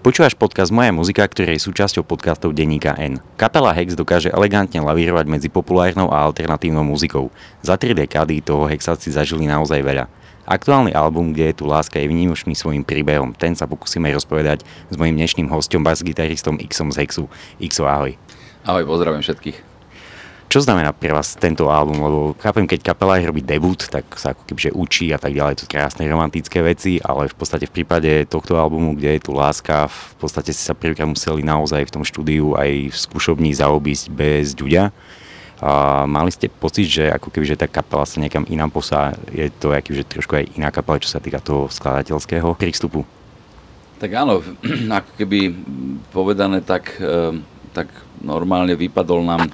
Počúvaš podcast Moja muzika, ktorý je súčasťou podcastov Denníka N. Kapela Hex dokáže elegantne lavírovať medzi populárnou a alternatívnou muzikou. Za tri dekády toho Hexáci zažili naozaj veľa. Aktuálny album, kde je tu láska, je vynimočný svojim príbehom. Ten sa pokúsime rozpovedať s mojim dnešným hostom, bas-gitaristom Xom z Hexu. Xo, ahoj. Ahoj, pozdravím všetkých. Čo znamená pre vás tento album? Lebo chápem, keď kapela robí debut, tak sa ako kebyže učí a tak ďalej, to krásne romantické veci, ale v podstate v prípade tohto albumu, kde je tu láska, v podstate ste sa prvýkrát museli naozaj v tom štúdiu aj v skúšobní zaobísť bez ďuďa. A mali ste pocit, že ako keby tá kapela sa niekam inám posá, je to aký, trošku aj iná kapela, čo sa týka toho skladateľského prístupu? Tak áno, ako keby povedané, tak, eh, tak normálne vypadol nám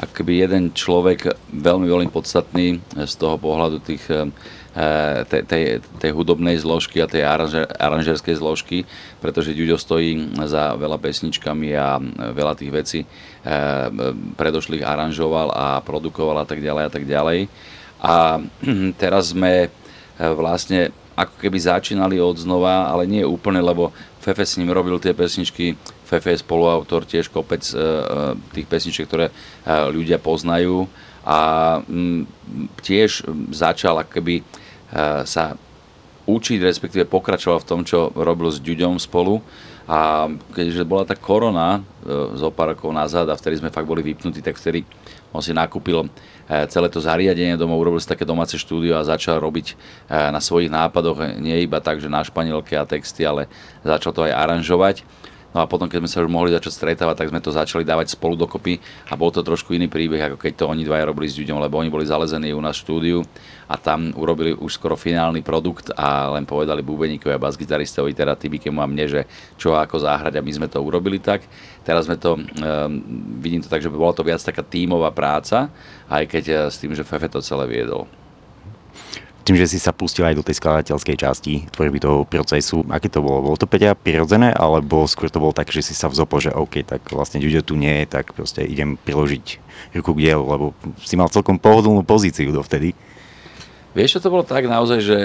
akoby jeden človek veľmi, veľmi podstatný z toho pohľadu tých, eh, tej, tej, tej hudobnej zložky a tej aranžer, aranžerskej zložky, pretože Ďuďo stojí za veľa pesničkami a veľa tých vecí eh, predošlých aranžoval a produkoval a tak ďalej a tak ďalej. A teraz sme eh, vlastne ako keby začínali od znova, ale nie úplne, lebo Fefe s ním robil tie pesničky Fefe je spoluautor tiež kopec e, e, tých pesničiek, ktoré e, ľudia poznajú a mm, tiež začal akoby sa učiť, respektíve pokračoval v tom, čo robil s Ďuďom spolu. A keďže bola tá korona zo pár rokov nazad a vtedy sme fakt boli vypnutí, tak vtedy on si nakúpil celé to zariadenie domov, urobil si také domáce štúdio a začal robiť na svojich nápadoch, nie iba tak, že na španielke a texty, ale začal to aj aranžovať. No a potom, keď sme sa už mohli začať stretávať, tak sme to začali dávať spolu dokopy a bol to trošku iný príbeh, ako keď to oni dvaja robili s ľuďom, lebo oni boli zalezení u nás štúdiu a tam urobili už skoro finálny produkt a len povedali bubeníkovi a basgitaristovi, teda Tibikemu a mne, že čo ako záhrať a my sme to urobili tak. Teraz sme to, um, vidím to tak, že bola to viac taká tímová práca, aj keď eh, s tým, že Fefe to celé viedol tým, že si sa pustil aj do tej skladateľskej časti tvorby toho procesu, aké to bolo? Bolo to Peťa prirodzené, alebo skôr to bolo tak, že si sa vzopo, že OK, tak vlastne ľudia tu nie tak proste idem priložiť ruku k dielu, lebo si mal celkom pohodlnú pozíciu dovtedy. Vieš, čo to bolo tak naozaj, že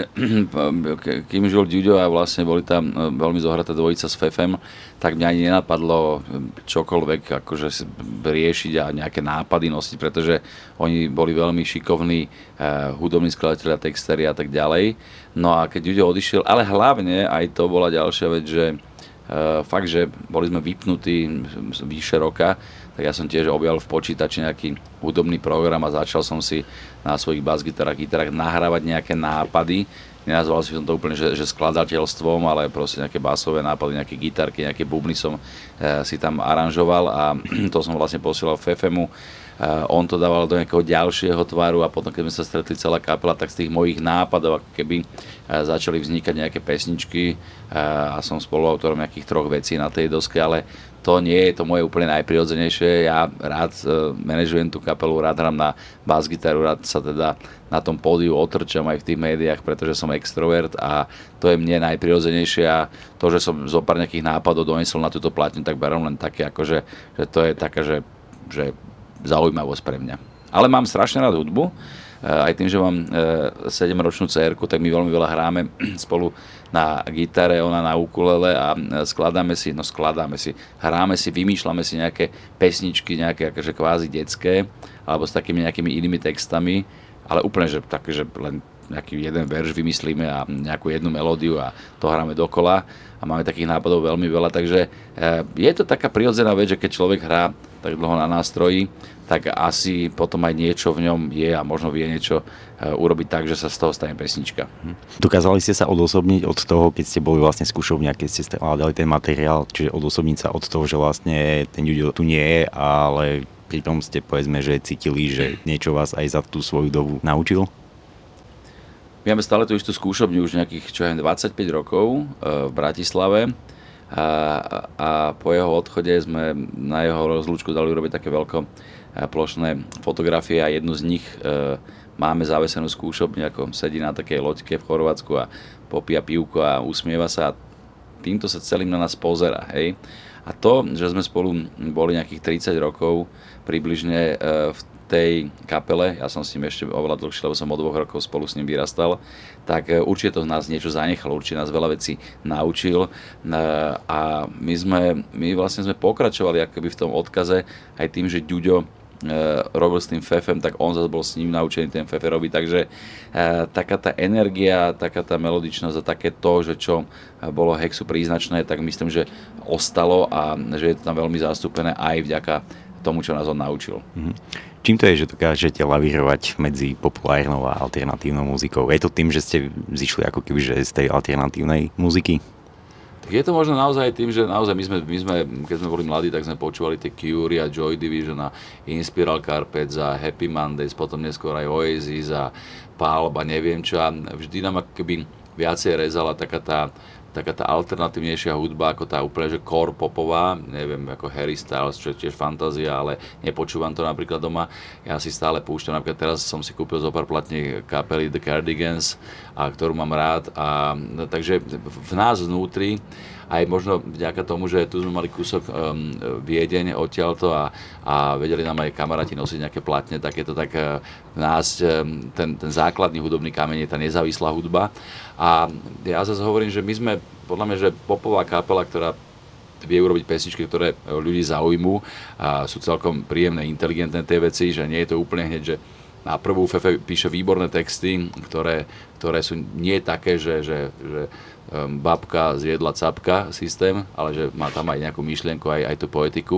kým žil Ďuďo a vlastne boli tam e, veľmi zohratá dvojica s Fefem, tak mňa ani nenapadlo e, čokoľvek akože riešiť a nejaké nápady nosiť, pretože oni boli veľmi šikovní eh, hudobní skladatelia, textéri a tak ďalej. No a keď Ďuďo odišiel, ale hlavne aj to bola ďalšia vec, že eh, fakt, že boli sme vypnutí vyše roka, tak ja som tiež objavil v počítači nejaký hudobný program a začal som si na svojich bas-gitarách, gitarách nahrávať nejaké nápady. Nenazval si som to úplne, že, že skladateľstvom, ale proste nejaké basové nápady, nejaké gitarky, nejaké bubny som e, si tam aranžoval a to som vlastne posielal Fefemu on to dával do nejakého ďalšieho tvaru a potom, keď sme sa stretli celá kapela, tak z tých mojich nápadov ako keby začali vznikať nejaké pesničky a som spoluautorom nejakých troch vecí na tej doske, ale to nie je to moje úplne najprirodzenejšie. Ja rád e, manažujem tú kapelu, rád hrám na bass gitaru, rád sa teda na tom pódiu otrčam aj v tých médiách, pretože som extrovert a to je mne najprirodzenejšie a to, že som zo pár nejakých nápadov donesol na túto platňu, tak beriem len také, akože, že to je také, že, že zaujímavosť pre mňa. Ale mám strašne rád hudbu, eh, aj tým, že mám 7-ročnú eh, cerku, tak my veľmi veľa hráme spolu na gitare, ona na ukulele a eh, skladáme si, no skladáme si, hráme si, vymýšľame si nejaké pesničky, nejaké akože kvázi detské, alebo s takými nejakými inými textami, ale úplne, že také, že len nejaký jeden verš vymyslíme a nejakú jednu melódiu a to hráme dokola a máme takých nápadov veľmi veľa, takže je to taká prirodzená vec, že keď človek hrá tak dlho na nástroji, tak asi potom aj niečo v ňom je a možno vie niečo e, urobiť tak, že sa z toho stane pesnička. Mhm. Dokázali ste sa odosobniť od toho, keď ste boli vlastne skúšovňa, keď ste dali ten materiál, čiže odosobniť sa od toho, že vlastne ten ľudí tu nie je, ale pritom ste povedzme, že cítili, že niečo vás aj za tú svoju dobu naučil? My máme stále tú istú skúšobňu už nejakých čo 25 rokov e, v Bratislave a, a po jeho odchode sme na jeho rozlúčku dali urobiť také veľko e, plošné fotografie a jednu z nich e, máme zavesenú skúšobňu, ako sedí na takej loďke v Chorvátsku a popíja pivko a usmieva sa a týmto sa celým na nás pozera, hej. A to, že sme spolu boli nejakých 30 rokov približne, e, tej kapele, ja som s ním ešte oveľa dlhšie, lebo som od dvoch rokov spolu s ním vyrastal, tak e, určite to nás niečo zanechalo, určite nás veľa vecí naučil. A my sme, my vlastne sme pokračovali akoby v tom odkaze aj tým, že Ďuďo robil s tým Fefem, tak on zase bol s ním naučený ten Fefe robiť, takže taká tá energia, taká tá melodičnosť a také to, že čo bolo Hexu príznačné, tak myslím, že ostalo a že je to tam veľmi zastúpené aj vďaka tomu, čo nás on naučil. Mm-hmm. Čím to je, že dokážete lavírovať medzi populárnou a alternatívnou muzikou? Je to tým, že ste zišli ako keby že z tej alternatívnej muziky? Je to možno naozaj tým, že naozaj my sme, my sme, keď sme boli mladí, tak sme počúvali tie Cure a Joy Division a Inspiral Carpets a Happy Mondays, potom neskôr aj Oasis a Palb a neviem čo a vždy nám akoby viacej rezala taká tá taká tá alternatívnejšia hudba, ako tá úplne, že core popová, neviem, ako Harry Styles, čo je tiež fantázia, ale nepočúvam to napríklad doma. Ja si stále púšťam, napríklad teraz som si kúpil zo pár platní kapely The Cardigans, a ktorú mám rád. A, no, takže v nás vnútri aj možno vďaka tomu, že tu sme mali kúsok um, Viedeň odtiaľto a, a vedeli nám aj kamaráti nosiť nejaké platne, tak je to tak uh, nás um, ten, ten základný hudobný kameň je tá nezávislá hudba. A ja zase hovorím, že my sme podľa mňa, že popová kapela, ktorá vie urobiť pesničky, ktoré ľudí zaujmú a sú celkom príjemné, inteligentné tie veci, že nie je to úplne hneď, že na prvú Fefe píše výborné texty, ktoré, ktoré sú nie také, že, že, že babka zjedla capka systém, ale že má tam aj nejakú myšlienku, aj, aj tú poetiku.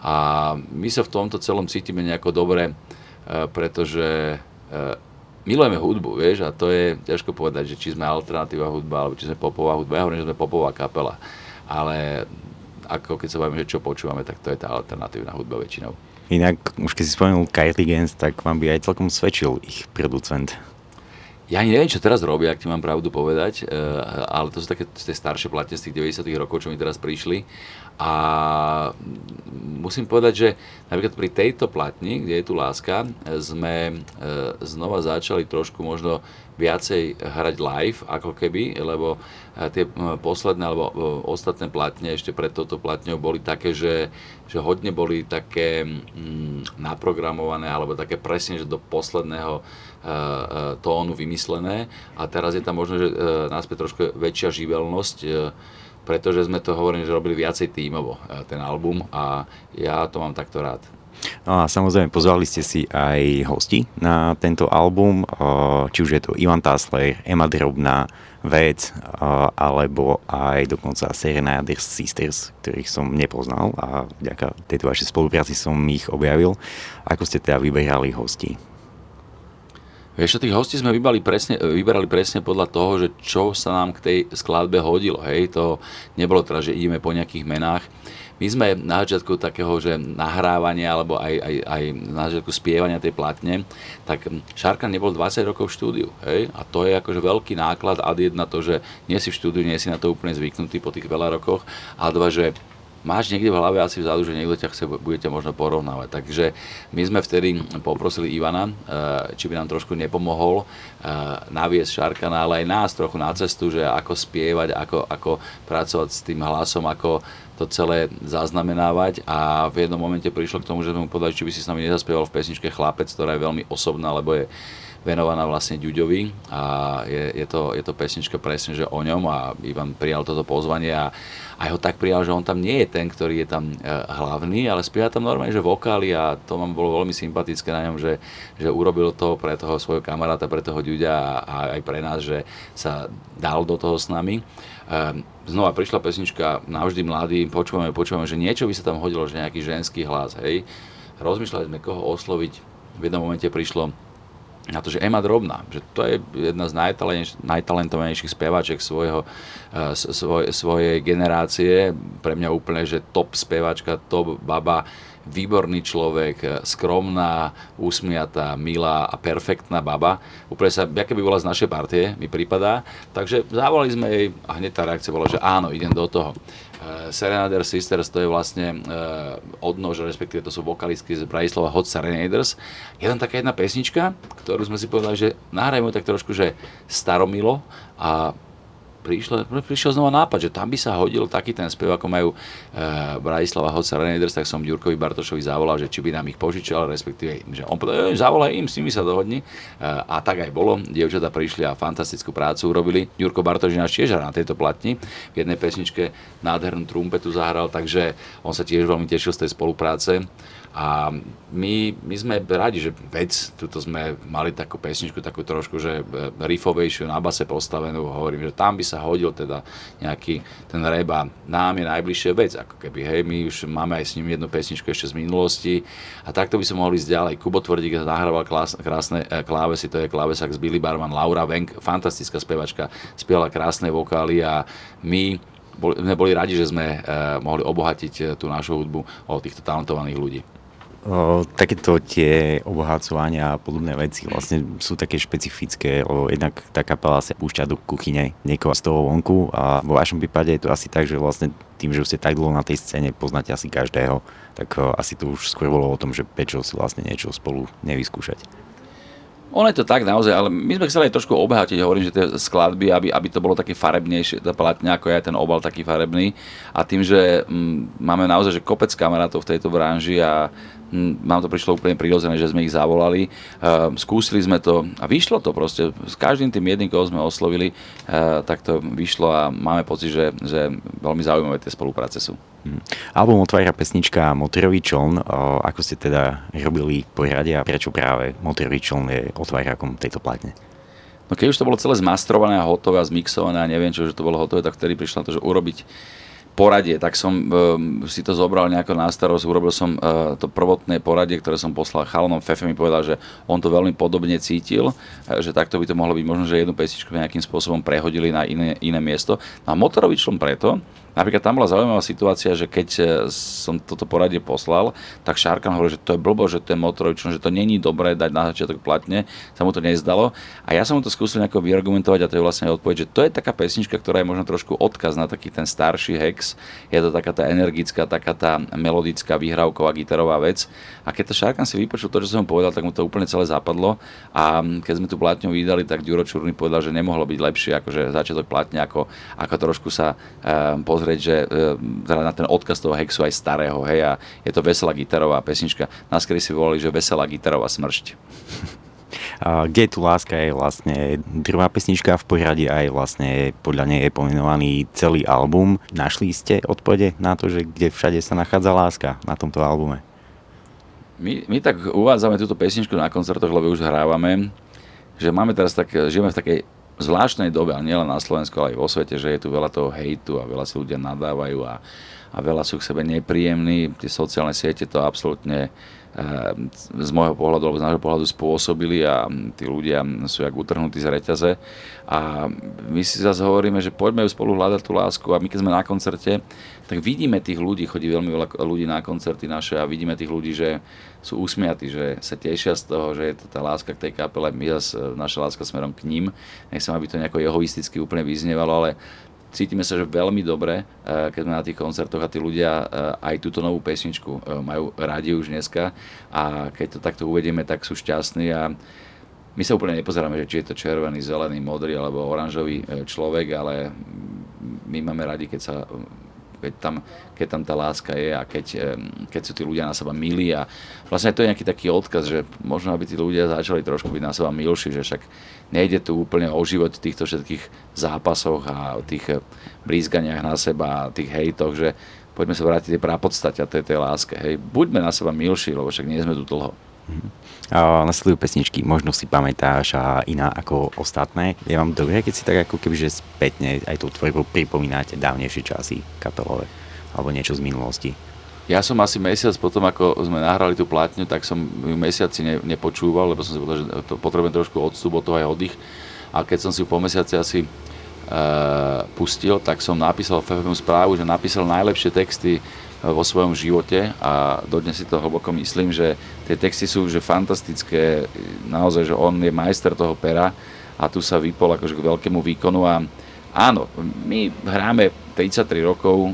A my sa v tomto celom cítime nejako dobre, uh, pretože uh, milujeme hudbu, vieš, a to je ťažko povedať, že či sme alternatíva hudba, alebo či sme popová hudba. Ja hovorím, že sme popová kapela. Ale ako keď sa bavíme, že čo počúvame, tak to je tá alternatívna hudba väčšinou. Inak, už keď si spomenul Cardigans, tak vám by aj celkom svedčil ich producent. Ja ani neviem, čo teraz robia, ak ti mám pravdu povedať, eh, ale to sú také tie staršie platne z tých 90 rokov, čo mi teraz prišli. A musím povedať, že napríklad pri tejto platni, kde je tu láska, sme eh, znova začali trošku možno viacej hrať live, ako keby, lebo eh, tie posledné alebo ostatné platne ešte pred touto platňou boli také, že, že hodne boli také mm, naprogramované alebo také presne, že do posledného E, e, tónu vymyslené. A teraz je tam možno, že e, náspäť trošku väčšia živelnosť, pretože sme to hovorili, že robili viacej tímovo ten album a ja to mám takto rád. No a samozrejme pozvali ste si aj hosti na tento album, či už je to Ivan Tasler, Emma Drobná, Vec, alebo aj dokonca Serenaders Sisters, ktorých som nepoznal a vďaka tejto vašej spolupráci som ich objavil. Ako ste teda vyberali hosti? Vieš, tých hostí sme vybrali presne, vyberali presne podľa toho, že čo sa nám k tej skladbe hodilo. Hej, to nebolo teda, že ideme po nejakých menách. My sme na začiatku takého, že nahrávania alebo aj, aj, aj na začiatku spievania tej platne, tak Šarkan nebol 20 rokov v štúdiu. Hej? A to je akože veľký náklad a jedna to, že nie si v štúdiu, nie si na to úplne zvyknutý po tých veľa rokoch a dva, že máš niekde v hlave asi vzadu, že niekto ťa chce, budete možno porovnávať. Takže my sme vtedy poprosili Ivana, eh, či by nám trošku nepomohol eh, naviesť Šarkana, ale aj nás trochu na cestu, že ako spievať, ako, ako pracovať s tým hlasom, ako to celé zaznamenávať a v jednom momente prišlo k tomu, že sme mu povedali, či by si s nami nezaspieval v pesničke Chlapec, ktorá je veľmi osobná, lebo je venovaná vlastne Ďuďovi a je, je, to, je to pesnička presne, že o ňom a Ivan prijal toto pozvanie a aj ho tak prijal, že on tam nie je ten, ktorý je tam e, hlavný, ale spieva tam normálne, že vokály a to mám bolo veľmi sympatické na ňom, že, že urobil to pre toho svojho kamaráta, pre toho Ďuďa a, a aj pre nás, že sa dal do toho s nami. Um, znova prišla pesnička Navždy mladý, počúvame, počúvame, že niečo by sa tam hodilo, že nejaký ženský hlas, hej. Rozmýšľali sme, koho osloviť. V jednom momente prišlo na to, že Emma Drobná, že to je jedna z najtalentovanejších speváček svojho, uh, svoj, svojej generácie, pre mňa úplne, že top speváčka, top baba, výborný človek, skromná, usmiatá, milá a perfektná baba. Úplne sa, aké by bola z našej partie, mi prípada. Takže zavolali sme jej a hneď tá reakcia bola, že áno, idem do toho. Uh, Serenader Sisters to je vlastne uh, odnož, respektíve to sú vokalistky z Bratislava Hot Serenaders. Je tam taká jedna pesnička, ktorú sme si povedali, že nahrajme tak trošku, že staromilo a prišiel, prišiel znova nápad, že tam by sa hodil taký ten spev, ako majú e, Bratislava Hoca Reneders, tak som Ďurkovi Bartošovi zavolal, že či by nám ich požičal, respektíve, že on povedal, e, zavolaj im, s nimi sa dohodni. E, a tak aj bolo. Dievčatá prišli a fantastickú prácu urobili. Ďurko Bartoš náš tiež na tejto platni. V jednej pesničke nádhernú trumpetu zahral, takže on sa tiež veľmi tešil z tej spolupráce. A my, my sme radi, že vec, tuto sme mali takú pesničku, takú trošku, že e, riffovejšiu na base postavenú, hovorím, že tam by sa hodil teda nejaký ten rap a nám je najbližšie vec, ako keby, hej, my už máme aj s ním jednu pesničku ešte z minulosti a takto by sme mohli ísť ďalej. Kubo Tvrdík nahrával krásne e, klávesy, to je klávesak z Billy Barman, Laura Venk, fantastická spevačka, spievala krásne vokály a my boli, sme boli radi, že sme uh, mohli obohatiť tú našu hudbu o týchto talentovaných ľudí takéto tie obohacovania a podobné veci vlastne sú také špecifické, lebo jednak tá kapela sa púšťa do kuchyne niekoho z toho vonku a vo vašom prípade je to asi tak, že vlastne tým, že už ste tak dlho na tej scéne, poznáte asi každého, tak asi to už skôr bolo o tom, že prečo si vlastne niečo spolu nevyskúšať. Ono je to tak naozaj, ale my sme chceli aj trošku obehatiť, hovorím, že tie skladby, aby, aby to bolo také farebnejšie, tá platňa, ako je ten obal taký farebný. A tým, že mm, máme naozaj že kopec kamarátov v tejto branži a nám to prišlo úplne prirodzené, že sme ich zavolali. Ehm, skúsili sme to a vyšlo to proste. S každým tým jedným, koho sme oslovili, ehm, tak to vyšlo a máme pocit, že, že veľmi zaujímavé tie spolupráce sú. Hmm. Album otvára pesnička Motorový čln. Ako ste teda robili porade a prečo práve Motorový čln je otvárakom tejto platne? No keď už to bolo celé zmastrované a hotové a zmixované a neviem čo, že to bolo hotové, tak vtedy prišlo na to, že urobiť poradie, tak som um, si to zobral nejako na starosť, urobil som uh, to prvotné poradie, ktoré som poslal chalonom. Fefe mi povedal, že on to veľmi podobne cítil, uh, že takto by to mohlo byť možno, že jednu pesničku nejakým spôsobom prehodili na iné, iné miesto. No a motorový člom preto, Napríklad tam bola zaujímavá situácia, že keď e, som toto poradie poslal, tak Šárkan hovoril, že to je blbo, že to je motorovičom, že to není dobré dať na začiatok platne, sa mu to nezdalo. A ja som mu to skúsil nejako vyargumentovať a to je vlastne odpoveď, že to je taká pesnička, ktorá je možno trošku odkaz na taký ten starší hex. Je to taká tá energická, taká tá melodická, výhrávková, gitarová vec. A keď to Šárkan si vypočul to, čo som mu povedal, tak mu to úplne celé zapadlo. A keď sme tu platňu vydali, tak Ďuro Čurný povedal, že nemohlo byť lepšie, akože začiatok platne, ako, ako trošku sa um, pozrieť, že e, na ten odkaz toho Hexu aj starého, hej, a je to veselá gitarová pesnička. Nás kedy si volali, že veselá gitarová smršť. A kde je tu láska je vlastne druhá pesnička v poradí aj vlastne podľa nej je pomenovaný celý album. Našli ste odpovede na to, že kde všade sa nachádza láska na tomto albume? My, my tak uvádzame túto pesničku na koncertoch, lebo už hrávame, že máme teraz tak, žijeme v takej zvláštnej dobe, a nielen na Slovensku, ale aj vo svete, že je tu veľa toho hejtu a veľa si ľudia nadávajú a, a veľa sú k sebe nepríjemní. Tie sociálne siete to absolútne Ehm, z môjho pohľadu alebo z nášho pohľadu spôsobili a tí ľudia sú jak utrhnutí z reťaze. A my si zase hovoríme, že poďme ju spolu hľadať tú lásku a my keď sme na koncerte, tak vidíme tých ľudí, chodí veľmi veľa ľudí na koncerty naše a vidíme tých ľudí, že sú usmiatí, že sa tešia z toho, že je to tá láska k tej kapele, my zase naša láska smerom k ním. Nechcem, aby to nejako egoisticky úplne vyznievalo, ale cítime sa, že veľmi dobre, eh, keď sme na tých koncertoch a tí ľudia eh, aj túto novú pesničku eh, majú radi už dneska a keď to takto uvedieme, tak sú šťastní a my sa úplne nepozeráme, či je to červený, zelený, modrý alebo oranžový človek, ale my máme radi, keď sa keď tam, keď tam tá láska je a keď, keď sú tí ľudia na seba milí a vlastne to je nejaký taký odkaz, že možno aby tí ľudia začali trošku byť na seba milší, že však nejde tu úplne o život v týchto všetkých zápasoch a tých blízganiach na seba a tých hejtoch, že poďme sa vrátiť tej prapodstate a tej, tej láske. Hej. Buďme na seba milší, lebo však nie sme tu dlho. A nasledujú pesničky, možno si pamätáš a iná ako ostatné. Je vám dobré, keď si tak ako keby spätne aj tú tvorbu pripomínate dávnejšie časy kapelové alebo niečo z minulosti. Ja som asi mesiac potom, ako sme nahrali tú platňu, tak som ju mesiaci ne, nepočúval, lebo som si povedal, že to potrebujem trošku odstup od toho aj oddych. A keď som si ju po mesiaci asi uh, pustil, tak som napísal FFM správu, že napísal najlepšie texty vo svojom živote a dodnes si to hlboko myslím, že tie texty sú že fantastické, naozaj, že on je majster toho pera a tu sa vypol akože k veľkému výkonu a áno, my hráme 33 rokov,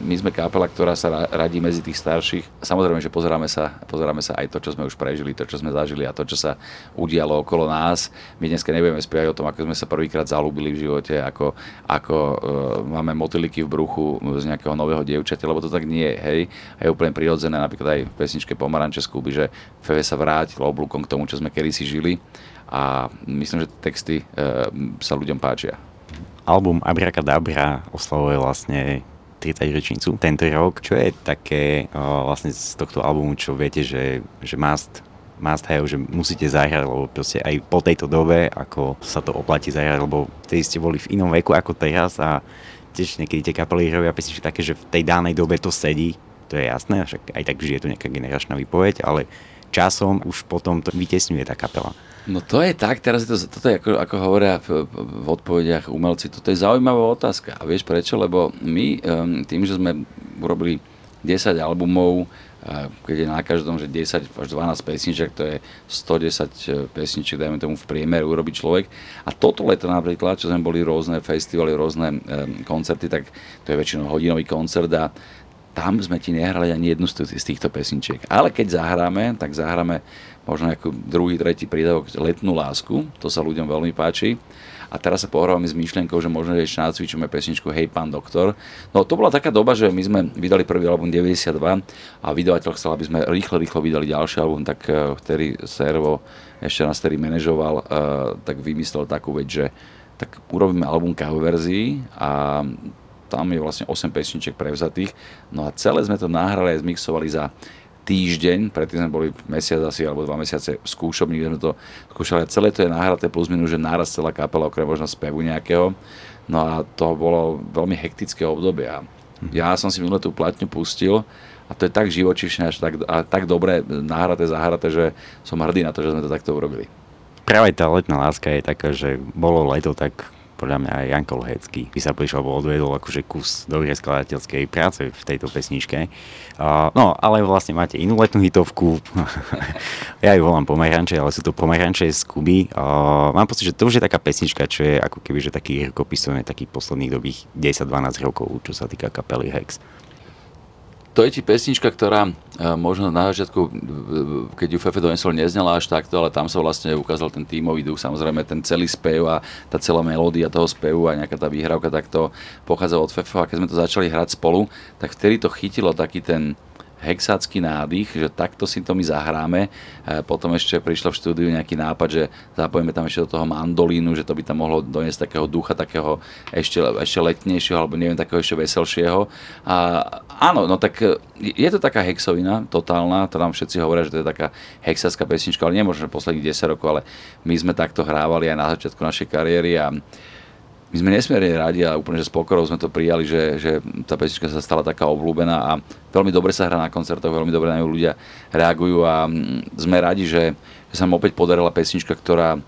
my sme kapela, ktorá sa radí medzi tých starších. Samozrejme, že pozeráme sa, pozeráme sa aj to, čo sme už prežili, to, čo sme zažili a to, čo sa udialo okolo nás. My dneska nebudeme spievať o tom, ako sme sa prvýkrát zalúbili v živote, ako, ako uh, máme motiliky v bruchu z nejakého nového dievčatia, lebo to tak nie je, hej. A je úplne prirodzené, napríklad aj v pesničke Pomaranče Skúby, že Feve sa vrátil oblúkom k tomu, čo sme kedysi žili a myslím, že texty uh, sa ľuďom páčia album Abracadabra oslavuje vlastne 30 ročnicu tento rok. Čo je také o, vlastne z tohto albumu, čo viete, že, že must, must have, že musíte zahrať, lebo proste aj po tejto dobe, ako sa to oplatí zahrať, lebo vtedy ste boli v inom veku ako teraz a tiež niekedy tie kapely robia pesničky také, že v tej danej dobe to sedí, to je jasné, však aj tak vždy je to nejaká generačná výpoveď, ale časom už potom to vytesňuje tá kapela. No to je tak, teraz je to, toto je ako, ako hovoria v, v odpovediach umelci, toto je zaujímavá otázka. A vieš prečo? Lebo my tým, že sme urobili 10 albumov, keď je na každom, že 10 až 12 pesniček, to je 110 e, pesniček, dajme tomu v priemere urobiť človek. A toto leto napríklad, čo sme boli rôzne festivaly, rôzne koncerty, tak to je väčšinou hodinový koncert a tam sme ti nehrali ani jednu z týchto pesničiek. Ale keď zahráme, tak zahráme možno nejaký druhý, tretí prídavok letnú lásku, to sa ľuďom veľmi páči. A teraz sa pohrávame s myšlienkou, že možno ešte nacvičíme pesničku Hej pán doktor. No to bola taká doba, že my sme vydali prvý album 92 a vydavateľ chcel, aby sme rýchlo, rýchlo vydali ďalší album, tak uh, vtedy Servo ešte nás vtedy manažoval, uh, tak vymyslel takú vec, že tak urobíme album cover verzií a tam je vlastne 8 pesničiek prevzatých. No a celé sme to nahrali a zmixovali za týždeň, predtým sme boli mesiac asi alebo dva mesiace v skúšobni, kde sme to skúšali. Celé to je nahraté plus minus, že naraz celá kapela, okrem možno spevu nejakého. No a to bolo veľmi hektické obdobie. A ja som si minulé tú platňu pustil a to je tak živočišné až tak, a tak dobre nahraté, zahraté, že som hrdý na to, že sme to takto urobili. Práve tá letná láska je taká, že bolo leto, tak podľa mňa aj Janko Lohecký by sa prišiel, alebo odvedol akože kus dobrej skladateľskej práce v tejto pesničke. Uh, no, ale vlastne máte inú letnú hitovku. ja ju volám Pomeranče, ale sú to Pomeranče z Kuby. Uh, mám pocit, že to už je taká pesnička, čo je ako keby, že taký rukopisovne takých posledných dobých 10-12 rokov, čo sa týka kapely Hex to je ti pesnička, ktorá e, možno na začiatku, keď ju Fefe donesol, neznela až takto, ale tam sa vlastne ukázal ten tímový duch, samozrejme ten celý spev a tá celá melódia toho spevu a nejaká tá výhravka takto pochádza od Fefe a keď sme to začali hrať spolu, tak vtedy to chytilo taký ten, hexácky nádych, že takto si to my zahráme. E, potom ešte prišlo v štúdiu nejaký nápad, že zapojíme tam ešte do toho mandolínu, že to by tam mohlo doniesť takého ducha, takého ešte, ešte letnejšieho, alebo neviem, takého ešte veselšieho. A áno, no tak e, je to taká hexovina totálna, to nám všetci hovoria, že to je taká hexácká pesnička, ale nemôžeme posledných 10 rokov, ale my sme takto hrávali aj na začiatku našej kariéry a my sme nesmierne radi a úplne, že s pokorou sme to prijali, že, že tá pesnička sa stala taká obľúbená a veľmi dobre sa hrá na koncertoch, veľmi dobre na ňu ľudia reagujú a mm, sme radi, že, že sa nám opäť podarila pesnička, ktorá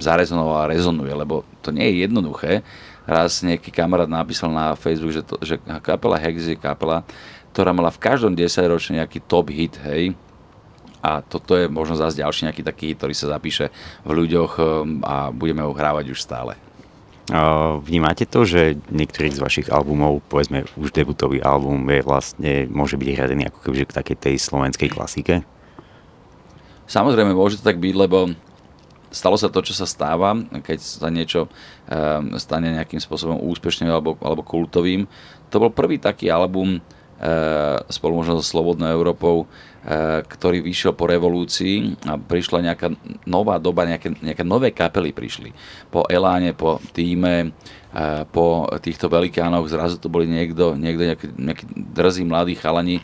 zarezonovala a rezonuje, lebo to nie je jednoduché. Raz nejaký kamarát napísal na Facebook, že, to, že kapela Hex je kapela, ktorá mala v každom 10 ročne nejaký top hit, hej, a toto je možno zase ďalší nejaký taký ktorý sa zapíše v ľuďoch um, a budeme ho hrávať už stále. Vnímate to, že niektorých z vašich albumov, povedzme už debutový album, je vlastne, môže byť hradený ako keby k takej tej slovenskej klasike? Samozrejme, môže to tak byť, lebo stalo sa to, čo sa stáva, keď sa niečo um, stane nejakým spôsobom úspešným alebo, alebo kultovým. To bol prvý taký album spolu možno so Slobodnou Európou, Eh, ktorý vyšiel po revolúcii a prišla nejaká nová doba, nejaké, nejaké nové kapely prišli. Po Eláne, po týme, eh, po týchto velikánoch zrazu to boli niekto, niekto nejaký, nejaký drzí mladí chalani,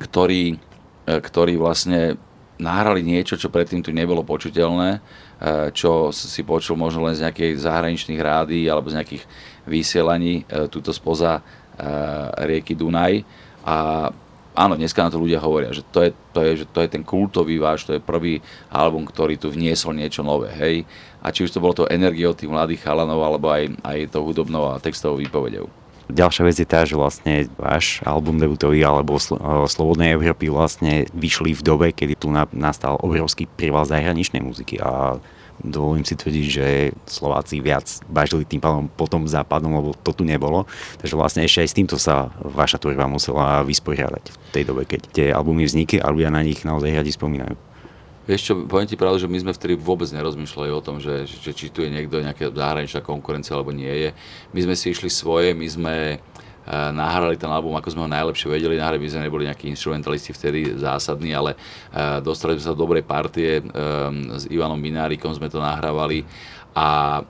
ktorí, ktorí vlastne nahrali niečo, čo predtým tu nebolo počuteľné, čo si počul možno len z nejakých zahraničných rádií alebo z nejakých vysielaní túto spoza rieky Dunaj. A áno, dneska na to ľudia hovoria, že to je, to je, že to je ten kultový váš, to je prvý album, ktorý tu vniesol niečo nové, hej. A či už to bolo to energiou tých mladých chalanov, alebo aj, aj to hudobnou a textovou výpovedou. Ďalšia vec je tá, že vlastne váš album debutový alebo Sl- Slobodnej Európy vlastne vyšli v dobe, kedy tu na, nastal obrovský príval zahraničnej muziky a dovolím si tvrdiť, že Slováci viac bažili tým pádom po tom západom, lebo to tu nebolo. Takže vlastne ešte aj s týmto sa vaša tvorba musela vysporiadať v tej dobe, keď tie albumy vznikli a ľudia na nich naozaj radi spomínajú. Vieš čo, poviem ti pravdu, že my sme vtedy vôbec nerozmýšľali o tom, že, že či tu je niekto, nejaká zahraničná konkurencia alebo nie je. My sme si išli svoje, my sme nahrali ten album, ako sme ho najlepšie vedeli nahrať, my sme neboli nejakí instrumentalisti vtedy zásadní, ale uh, dostali sme sa do dobrej partie, um, s Ivanom Minárikom sme to nahrávali a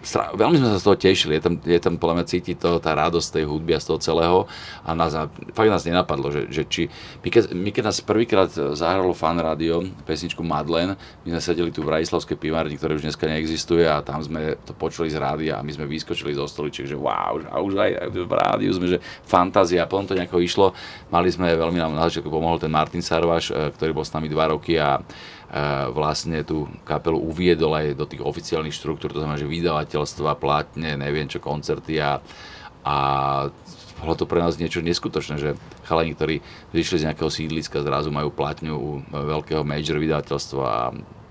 uh, veľmi sme sa z toho tešili, je tam, je tam podľa mňa cítiť to, tá radosť tej hudby a z toho celého. A nás, fakt nás nenapadlo, že, že či, my keď, my keď nás prvýkrát zahralo fan rádio, pesničku Madlen, my sme sedeli tu v Brajislavskej pivárni, ktoré už dneska neexistuje a tam sme to počuli z rádia a my sme vyskočili zo stoličiek, že wow, a už aj, v rádiu sme, že fantázia, potom to nejako išlo, mali sme, veľmi nám na začiatku pomohol ten Martin Sarvaš, e, ktorý bol s nami dva roky a vlastne tú kapelu uviedol aj do tých oficiálnych štruktúr, to znamená, že vydavateľstva, plátne, neviem čo, koncerty a, a bolo to pre nás niečo neskutočné, že chalani, ktorí vyšli z nejakého sídliska, zrazu majú platňu u veľkého major vydavateľstva a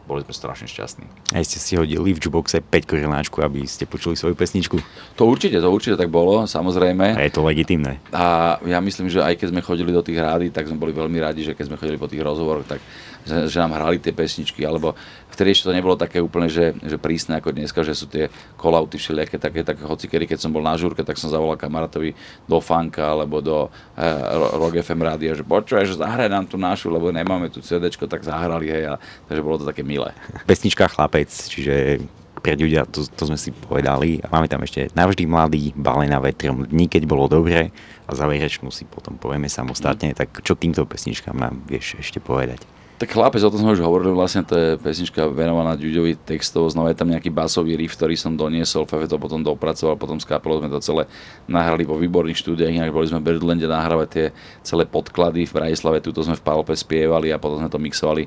boli sme strašne šťastní. A ste si hodili v jukeboxe 5 koriláčku, aby ste počuli svoju pesničku? To určite, to určite tak bolo, samozrejme. A je to legitimné. A ja myslím, že aj keď sme chodili do tých rády, tak sme boli veľmi radi, že keď sme chodili po tých rozhovoroch, tak že, nám hrali tie pesničky, alebo vtedy ešte to nebolo také úplne, že, že prísne ako dneska, že sú tie kolauty všelijaké, také, také hocikedy, keď som bol na žúrke, tak som zavolal kamarátovi do Fanka alebo do eh, Rock FM rádia, že že zahraj nám tú našu, lebo nemáme tu CD, tak zahrali, hej, a, takže bolo to také milé. Pesnička Chlapec, čiže pre ľudia, to, to sme si povedali. A máme tam ešte Navždy mladý, Balena vetrom, Dní, keď bolo dobre a záverečnú si potom povieme samostatne. Tak čo týmto pesničkám nám vieš ešte povedať? Tak chlapec, o tom sme už hovorili, vlastne to je pesnička venovaná Ďuďovi textov, znova je tam nejaký basový riff, ktorý som doniesol, Fefe to potom dopracoval, potom s kapelou sme to celé nahrali po výborných štúdiách, inak boli sme v Birdlande nahrávať tie celé podklady v Bratislave, tuto sme v Palpe spievali a potom sme to mixovali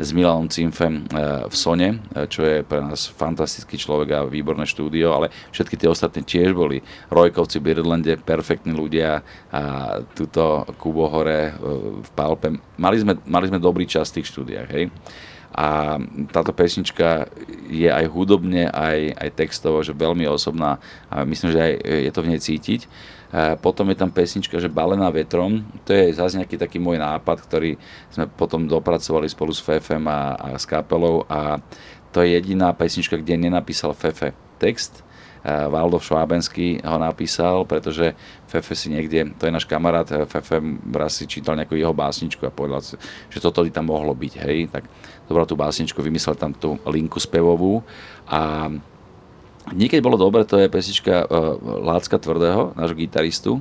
s Milanom Cimfem eh, v Sone, eh, čo je pre nás fantastický človek a výborné štúdio, ale všetky tie ostatné tiež boli Rojkovci v Birdlande, perfektní ľudia a tuto Kubo Hore eh, v Palpe. Mali sme, mali sme dobrý čas v tých štúdiách, hej. A táto pesnička je aj hudobne, aj, aj textovo, že veľmi osobná a myslím, že aj je to v nej cítiť. Potom je tam pesnička, že Balená vetrom. To je zase nejaký taký môj nápad, ktorý sme potom dopracovali spolu s Fefem a, a s kapelou a to je jediná pesnička, kde nenapísal Fefe text. Valdo Švábenský ho napísal, pretože Fefe si niekde, to je náš kamarát, Fefe raz si čítal nejakú jeho básničku a povedal že toto by tam mohlo byť, hej, tak zobral tú básničku, vymyslel tam tú linku spevovú a Niekedy bolo dobre, to je pesnička uh, Lácka Tvrdého, nášho gitaristu.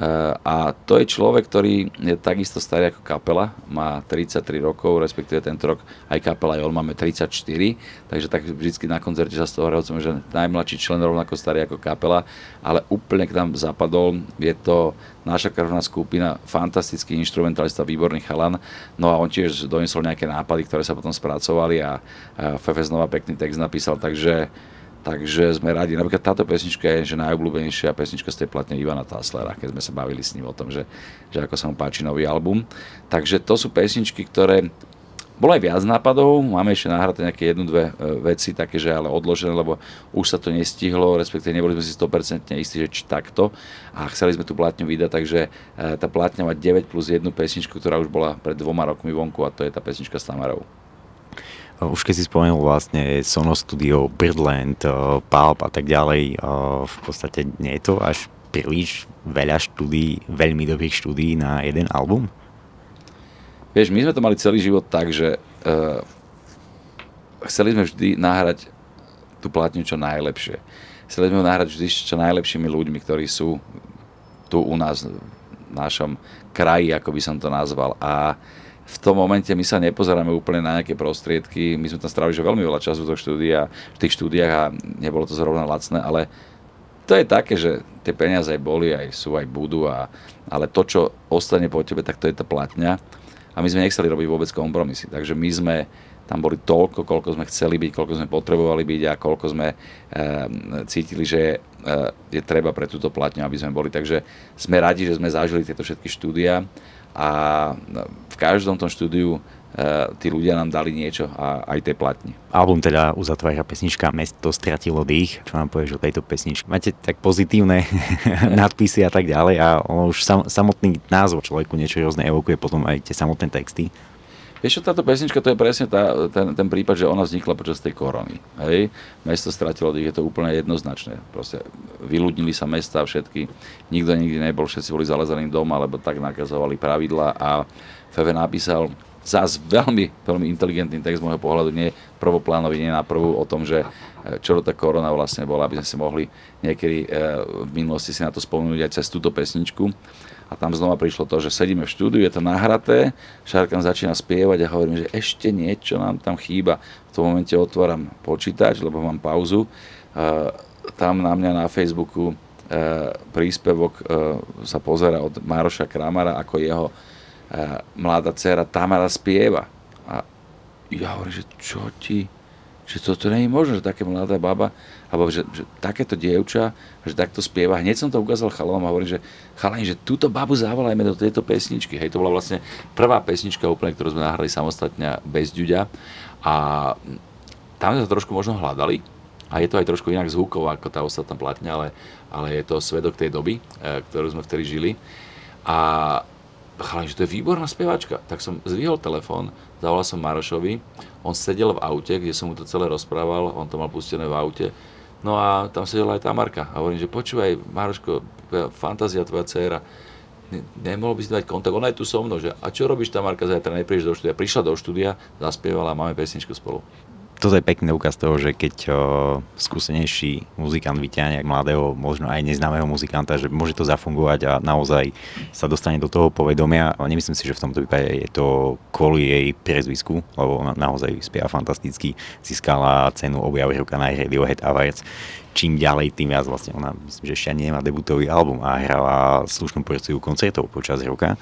Uh, a to je človek, ktorý je takisto starý ako kapela, má 33 rokov, respektíve tento rok aj kapela, aj on máme 34, takže tak vždy na koncerte sa z toho hovoríme, že najmladší člen rovnako starý ako kapela, ale úplne k nám zapadol, je to naša krvná skupina, fantastický instrumentalista, výborný chalan, no a on tiež doniesol nejaké nápady, ktoré sa potom spracovali a Fefe znova pekný text napísal, takže Takže sme radi. Napríklad táto pesnička je že najobľúbenejšia pesnička z tej platne Ivana Taslera, keď sme sa bavili s ním o tom, že, že ako sa mu páči nový album. Takže to sú pesničky, ktoré bolo aj viac nápadov, máme ešte nahraté nejaké jednu, dve e, veci, také, že ale odložené, lebo už sa to nestihlo, respektíve neboli sme si 100% istí, že či takto. A chceli sme tú platňu vydať, takže e, tá platňa má 9 plus jednu pesničku, ktorá už bola pred dvoma rokmi vonku a to je tá pesnička s Tamarou. Už keď si spomenul vlastne Sono Studio, Birdland, eh, Pulp a tak ďalej, eh, v podstate nie je to až príliš veľa štúdí, veľmi dobrých štúdí na jeden album? Vieš, my sme to mali celý život tak, že uh, chceli sme vždy nahrať tú platňu čo najlepšie. Chceli sme ho nahrať vždy čo najlepšími ľuďmi, ktorí sú tu u nás v našom kraji, ako by som to nazval. A uh, v tom momente my sa nepozeráme úplne na nejaké prostriedky. My sme tam strávili že veľmi veľa času do štúdia, v tých štúdiách a nebolo to zrovna lacné, ale to je také, že tie peniaze aj boli, aj sú, aj budú, a, ale to, čo ostane po tebe, tak to je tá platňa. A my sme nechceli robiť vôbec kompromisy. Takže my sme tam boli toľko, koľko sme chceli byť, koľko sme potrebovali byť a koľko sme e, cítili, že e, je treba pre túto platňu, aby sme boli. Takže sme radi, že sme zažili tieto všetky štúdia a v každom tom štúdiu tí ľudia nám dali niečo a aj tie platni. Album teda uzatvára pesnička Mesto stratilo dých. Čo nám povieš o tejto pesničke? Máte tak pozitívne nadpisy a tak ďalej a už sam, samotný názov človeku niečo rôzne evokuje potom aj tie samotné texty. Vieš táto pesnička, to je presne tá, ten, ten prípad, že ona vznikla počas tej korony. Hej? Mesto stratilo je to úplne jednoznačné. Proste vyľudnili sa mesta všetky, nikto nikdy nebol, všetci boli zalezaní doma, lebo tak nakazovali pravidla a Feve napísal zás veľmi, veľmi inteligentný text z môjho pohľadu, nie prvoplánový, nie na prvú o tom, že e, čo tá korona vlastne bola, aby sme si mohli niekedy e, v minulosti si na to spomenúť aj cez túto pesničku. A tam znova prišlo to, že sedíme v štúdiu, je to nahraté, Šarkan začína spievať a hovorím, že ešte niečo nám tam chýba. V tom momente otváram počítač, lebo mám pauzu. E, tam na mňa na Facebooku príspevok sa pozera od Mároša Kramara, ako jeho mladá dcera Tamara spieva. A ja hovorím, že čo ti, že toto nie je možné, že také mladá baba, alebo že, že takéto dievča, že takto spieva. Hneď som to ukázal chalom a hovorím, že chalani, že túto babu zavolajme do tejto pesničky. Hej, to bola vlastne prvá pesnička úplne, ktorú sme nahrali samostatne bez ďuďa. A tam sme to trošku možno hľadali, a je to aj trošku inak zvukovo ako tá ostatná platňa, ale, ale je to svedok tej doby, e, ktorú sme vtedy žili. A chalani, že to je výborná speváčka. Tak som zvihol telefón, zavolal som Marošovi, on sedel v aute, kde som mu to celé rozprával, on to mal pustené v aute. No a tam sedela aj Tamarka. A hovorím, že počúvaj, Maroško, fantázia tvoja dcéra, ne, nemohol by si dať kontakt, ona je tu so mnou, že a čo robíš Tamarka zajtra, neprídeš do štúdia. Prišla do štúdia, zaspievala a máme pesničku spolu toto je pekný ukaz toho, že keď o, skúsenejší muzikant vyťahne mladého, možno aj neznámeho muzikanta, že môže to zafungovať a naozaj sa dostane do toho povedomia. Ale nemyslím si, že v tomto prípade je to kvôli jej priezvisku, lebo ona naozaj spieva fantasticky, získala cenu objav roka na Radiohead Awards. Čím ďalej, tým viac vlastne ona, myslím, že ešte nemá debutový album a hrala slušnú porciu koncertov počas roka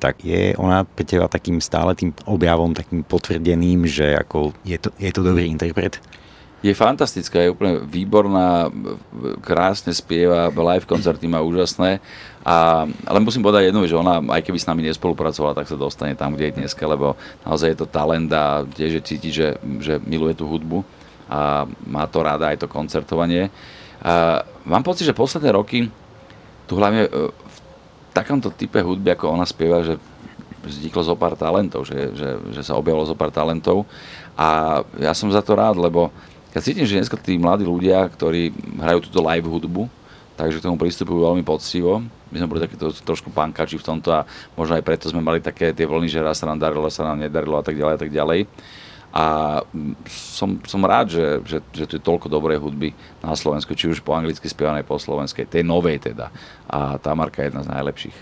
tak je ona pre teba takým stále tým objavom, takým potvrdeným, že ako je to, je to dobrý interpret? Je fantastická, je úplne výborná, krásne spieva, live koncerty má úžasné. A, ale musím povedať jednu, že ona, aj keby s nami nespolupracovala, tak sa dostane tam, kde je dneska, lebo naozaj je to talent a tiež cíti, že, že miluje tú hudbu a má to rada aj to koncertovanie. A mám pocit, že posledné roky tu hlavne takomto type hudby, ako ona spieva, že vzniklo zo pár talentov, že, že, že sa objavilo zo pár talentov a ja som za to rád, lebo ja cítim, že dneska tí mladí ľudia, ktorí hrajú túto live hudbu, takže k tomu pristupujú veľmi poctivo. My sme boli takíto trošku pankači v tomto a možno aj preto sme mali také tie vlny, že raz sa nám darilo, sa nám nedarilo a tak ďalej a tak ďalej a som, som rád, že, že, že tu je toľko dobrej hudby na Slovensku, či už po anglicky spievanej, po slovenskej, tej novej teda. A tá marka je jedna z najlepších.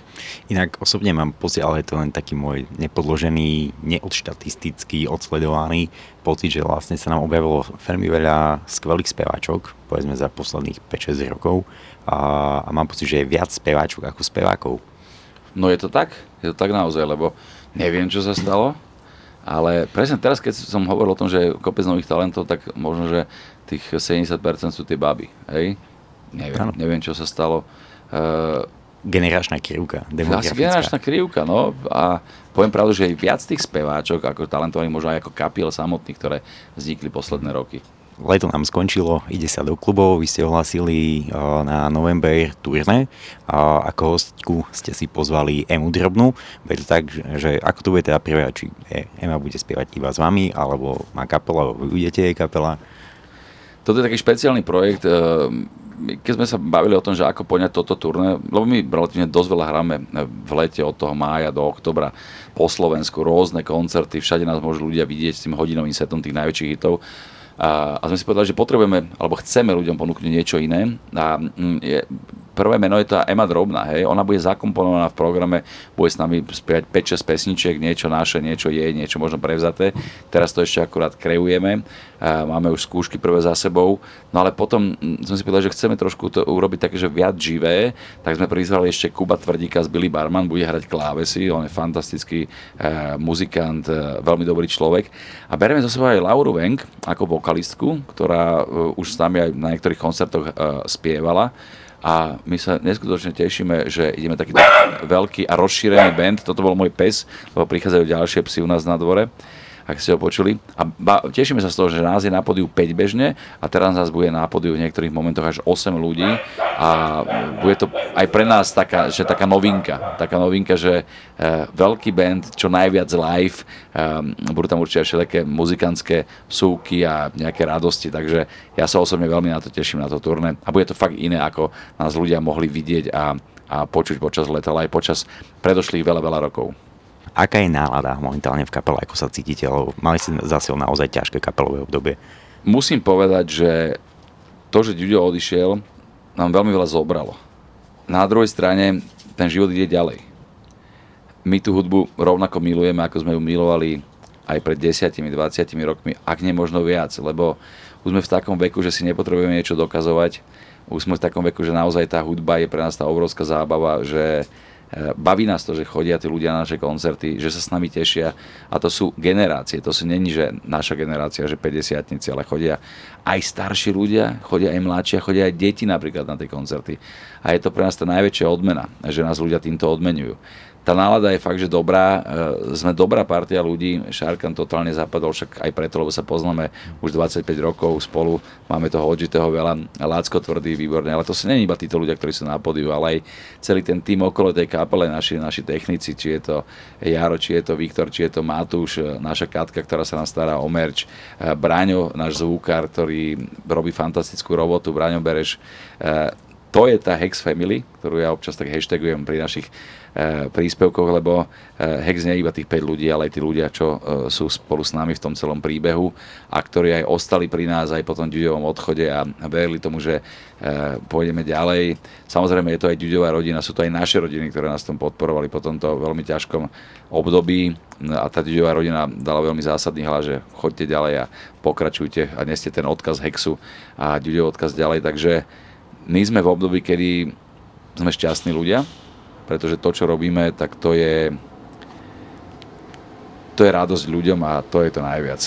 Inak osobne mám pocit, ale je to len taký môj nepodložený, neodštatistický, odsledovaný pocit, že vlastne sa nám objavilo veľmi veľa skvelých speváčok, povedzme za posledných 5-6 rokov a, a mám pocit, že je viac speváčok ako spevákov. No je to tak, je to tak naozaj, lebo neviem, čo sa stalo, ale presne teraz, keď som hovoril o tom, že kopec nových talentov, tak možno, že tých 70% sú tie baby. Hej? Neviem, neviem, čo sa stalo. Uh, generačná krivka. Asi generačná krivka, no. A poviem pravdu, že aj viac tých speváčok, ako talentovaných, možno aj ako kapiel samotných, ktoré vznikli posledné roky leto nám skončilo, ide sa do klubov, vy ste ohlasili na november turné. Ako hostku ste si pozvali Emu Drobnú. To tak, že ako to bude teda prvá, či Ema bude spievať iba s vami, alebo má kapela, alebo vy budete jej kapela? Toto je taký špeciálny projekt, e, keď sme sa bavili o tom, že ako poňať toto turné, lebo my relatívne dosť veľa hráme v lete od toho mája do oktobra po Slovensku, rôzne koncerty, všade nás môžu ľudia vidieť s tým hodinovým setom tých najväčších hitov a, sme si povedali, že potrebujeme, alebo chceme ľuďom ponúknuť niečo iné. A mm, prvé meno je tá Ema Drobná, hej, ona bude zakomponovaná v programe, bude s nami spievať 5-6 pesničiek, niečo naše, niečo je, niečo možno prevzaté. Teraz to ešte akurát kreujeme, máme už skúšky prvé za sebou, no ale potom mm, sme si povedali, že chceme trošku to urobiť také, že viac živé, tak sme prizvali ešte Kuba Tvrdíka z Billy Barman, bude hrať klávesy, on je fantastický e, muzikant, e, veľmi dobrý človek. A bereme za sebou aj Lauru Wenk ako vokalistku, ktorá uh, už s nami aj na niektorých koncertoch spievala a my sa neskutočne tešíme, že ideme taký veľký a rozšírený band. Toto bol môj pes, lebo prichádzajú ďalšie psy u nás na dvore ak ste ho počuli. A ba- tešíme sa z toho, že nás je na podiu 5 bežne a teraz nás bude na podiu v niektorých momentoch až 8 ľudí a bude to aj pre nás taká, že taká novinka. Taká novinka, že e, veľký band, čo najviac live, e, budú tam určite všetké muzikantské súky a nejaké radosti, takže ja sa osobne veľmi na to teším, na to turné a bude to fakt iné, ako nás ľudia mohli vidieť a, a počuť počas leta, ale aj počas predošlých veľa, veľa rokov. Aká je nálada momentálne v kapele, ako sa cítite, lebo mali ste zase naozaj ťažké kapelové obdobie? Musím povedať, že to, že Ďuďo odišiel, nám veľmi veľa zobralo. Na druhej strane ten život ide ďalej. My tú hudbu rovnako milujeme, ako sme ju milovali aj pred 10-20 rokmi, ak nie možno viac, lebo už sme v takom veku, že si nepotrebujeme niečo dokazovať. Už sme v takom veku, že naozaj tá hudba je pre nás tá obrovská zábava, že baví nás to, že chodia tí ľudia na naše koncerty, že sa s nami tešia. A to sú generácie, to si není, že naša generácia, že 50 ale chodia aj starší ľudia, chodia aj mladší, chodia aj deti napríklad na tie koncerty. A je to pre nás tá najväčšia odmena, že nás ľudia týmto odmenujú tá nálada je fakt, že dobrá. E, sme dobrá partia ľudí. Šarkan totálne zapadol, však aj preto, lebo sa poznáme už 25 rokov spolu. Máme toho odžitého veľa. Lácko tvrdý, výborne. Ale to sú nie iba títo ľudia, ktorí sú na podiu, ale aj celý ten tým okolo tej kapele, naši, naši technici, či je to Jaro, či je to Viktor, či je to Matúš, e, naša Katka, ktorá sa nás stará o merč, e, Braňo, náš zvukár, ktorý robí fantastickú robotu, Braňo Bereš, to je tá Hex Family, ktorú ja občas tak hashtagujem pri našich e, príspevkoch, lebo e, Hex nie je iba tých 5 ľudí, ale aj tí ľudia, čo e, sú spolu s nami v tom celom príbehu a ktorí aj ostali pri nás aj po tom Ďuďovom odchode a, verili tomu, že e, pôjdeme ďalej. Samozrejme je to aj Ďuďová rodina, sú to aj naše rodiny, ktoré nás tom podporovali po tomto veľmi ťažkom období a tá Ďuďová rodina dala veľmi zásadný hlas, že choďte ďalej a pokračujte a neste ten odkaz Hexu a Ďuďov odkaz ďalej, takže my sme v období, kedy sme šťastní ľudia, pretože to, čo robíme, tak to je to je radosť ľuďom a to je to najviac.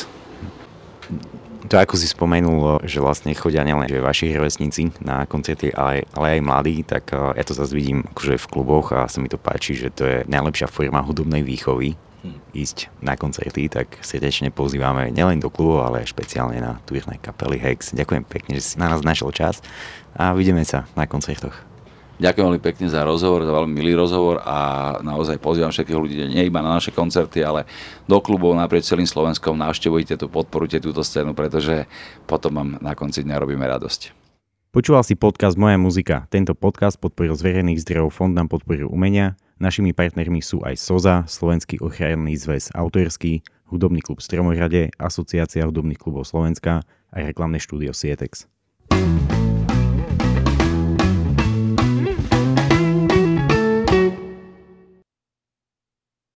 To ako si spomenul, že vlastne chodia nielen že vaši rovesníci na koncerty, ale, ale aj mladí, tak eh, ja to zase vidím akože v kluboch a sa mi to páči, že to je najlepšia forma hudobnej výchovy. Ísť na koncerty, tak srdečne pozývame nielen do klubov, ale špeciálne na turné kapely Hex. Ďakujem pekne, že si na nás našiel čas a vidíme sa na koncertoch. Ďakujem veľmi pekne za rozhovor, za veľmi milý rozhovor a naozaj pozývam všetkých ľudí, nie iba na naše koncerty, ale do klubov naprieč celým Slovenskom. Navštevujte tu, podporujte túto scénu, pretože potom vám na konci dňa robíme radosť. Počúval si podcast Moja muzika. Tento podcast podporil z verejných zdrojov Fond nám podporil umenia. Našimi partnermi sú aj SOZA, Slovenský ochranný zväz autorský, Hudobný klub Stromorade, Asociácia hudobných klubov Slovenska a reklamné štúdio Sietex. thank you